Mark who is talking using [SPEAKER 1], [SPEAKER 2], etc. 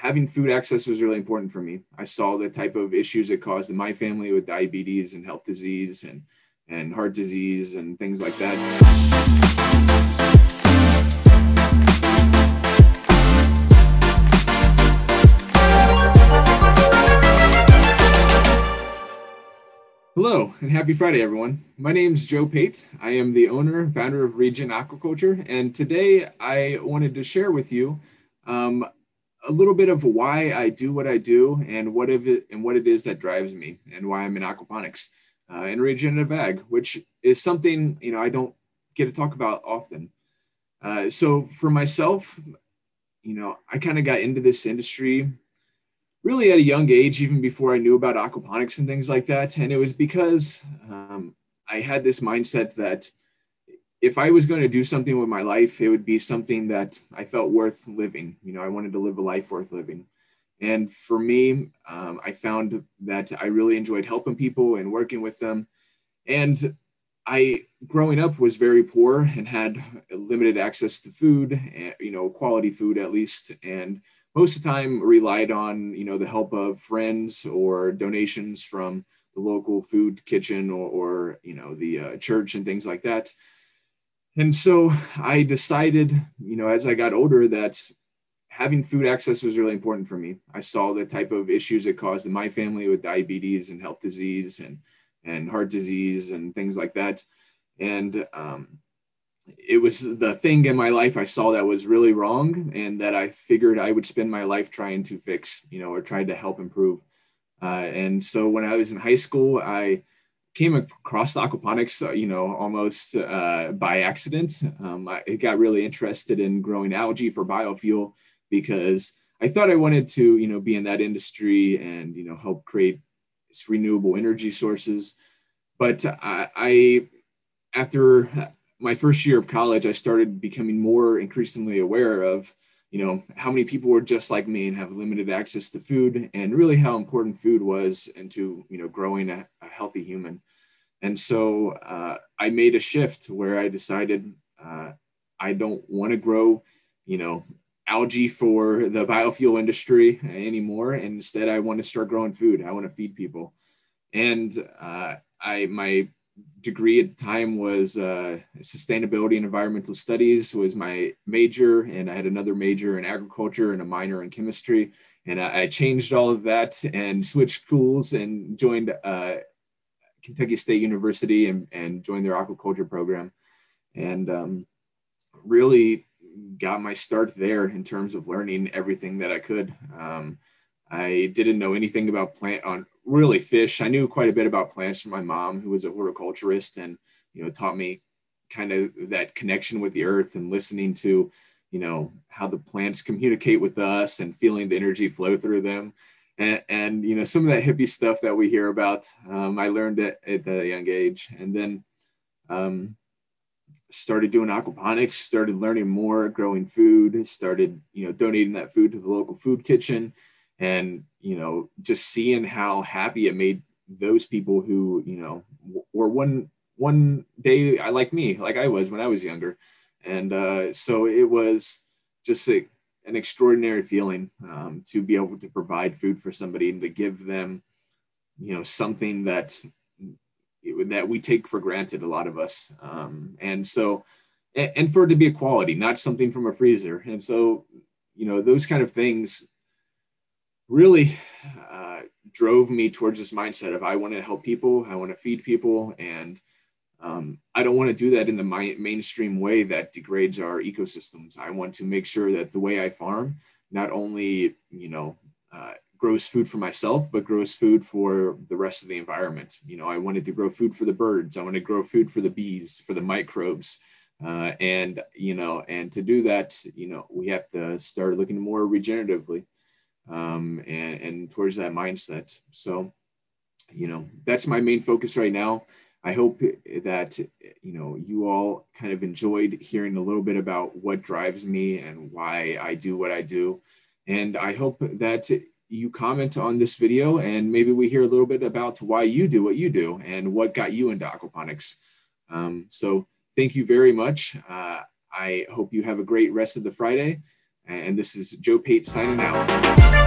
[SPEAKER 1] having food access was really important for me. I saw the type of issues it caused in my family with diabetes and health disease and, and heart disease and things like that. Hello and happy Friday, everyone. My name is Joe Pate. I am the owner and founder of Regen Aquaculture, and today I wanted to share with you um, a little bit of why I do what I do and what it and what it is that drives me and why I'm in aquaponics uh, and regenerative ag, which is something you know I don't get to talk about often. Uh, so for myself, you know, I kind of got into this industry really at a young age, even before I knew about aquaponics and things like that. And it was because um, I had this mindset that if I was going to do something with my life, it would be something that I felt worth living. You know, I wanted to live a life worth living. And for me, um, I found that I really enjoyed helping people and working with them. And I, growing up, was very poor and had limited access to food, eh, you know, quality food at least. And most of the time relied on, you know, the help of friends or donations from the local food kitchen or, or you know, the uh, church and things like that and so I decided, you know, as I got older, that having food access was really important for me. I saw the type of issues it caused in my family with diabetes and health disease and and heart disease and things like that. And um, it was the thing in my life I saw that was really wrong, and that I figured I would spend my life trying to fix, you know, or trying to help improve. Uh, and so when I was in high school, I came across aquaponics, uh, you know, almost uh, by accident. Um, I got really interested in growing algae for biofuel because I thought I wanted to, you know, be in that industry and, you know, help create renewable energy sources. But I, I after my first year of college, I started becoming more increasingly aware of you know how many people were just like me and have limited access to food and really how important food was into you know growing a, a healthy human. And so uh, i made a shift where i decided uh, i don't want to grow you know algae for the biofuel industry anymore. And instead i want to start growing food. I want to feed people. And uh, i my degree at the time was uh, sustainability and environmental studies was my major and i had another major in agriculture and a minor in chemistry. And i, I changed all of that and switched schools and joined uh, kentucky state university and, and joined their aquaculture program. And um, really got my start there in terms of learning everything that i could. Um, I didn't know anything about plant on really fish. I knew quite a bit about plants from my mom, who was a horticulturist, and you know taught me kind of that connection with the earth and listening to you know how the plants communicate with us and feeling the energy flow through them. And, and you know some of that hippie stuff that we hear about, um, I learned it at a young age, and then um, started doing aquaponics, started learning more, growing food, started you know donating that food to the local food kitchen and you know just seeing how happy it made those people who you know were one one day I like me like I was when I was younger. And uh, so it was just a, an extraordinary feeling um, to be able to provide food for somebody and to give them you know something that that we take for granted a lot of us. Um, and so and, and for it to be a quality not something from a freezer. And so you know those kind of things really uh, drove me towards this mindset of I want to help people, I want to feed people, and um, I don't want to do that in the my, mainstream way that degrades our ecosystems. I want to make sure that the way I farm not only you know uh, grows food for myself, but grows food for the rest of the environment. You know, I wanted to grow food for the birds. I want to grow food for the bees, for the microbes. Uh, and you know, and to do that, you know, we have to start looking more regeneratively um, and, and towards that mindset. So, you know, that's my main focus right now. I hope that, you know, you all kind of enjoyed hearing a little bit about what drives me and why I do what I do. And I hope that you comment on this video and maybe we hear a little bit about why you do what you do and what got you into aquaponics. Um, so thank you very much. Uh, I hope you have a great rest of the Friday. And this is Joe Pate signing out.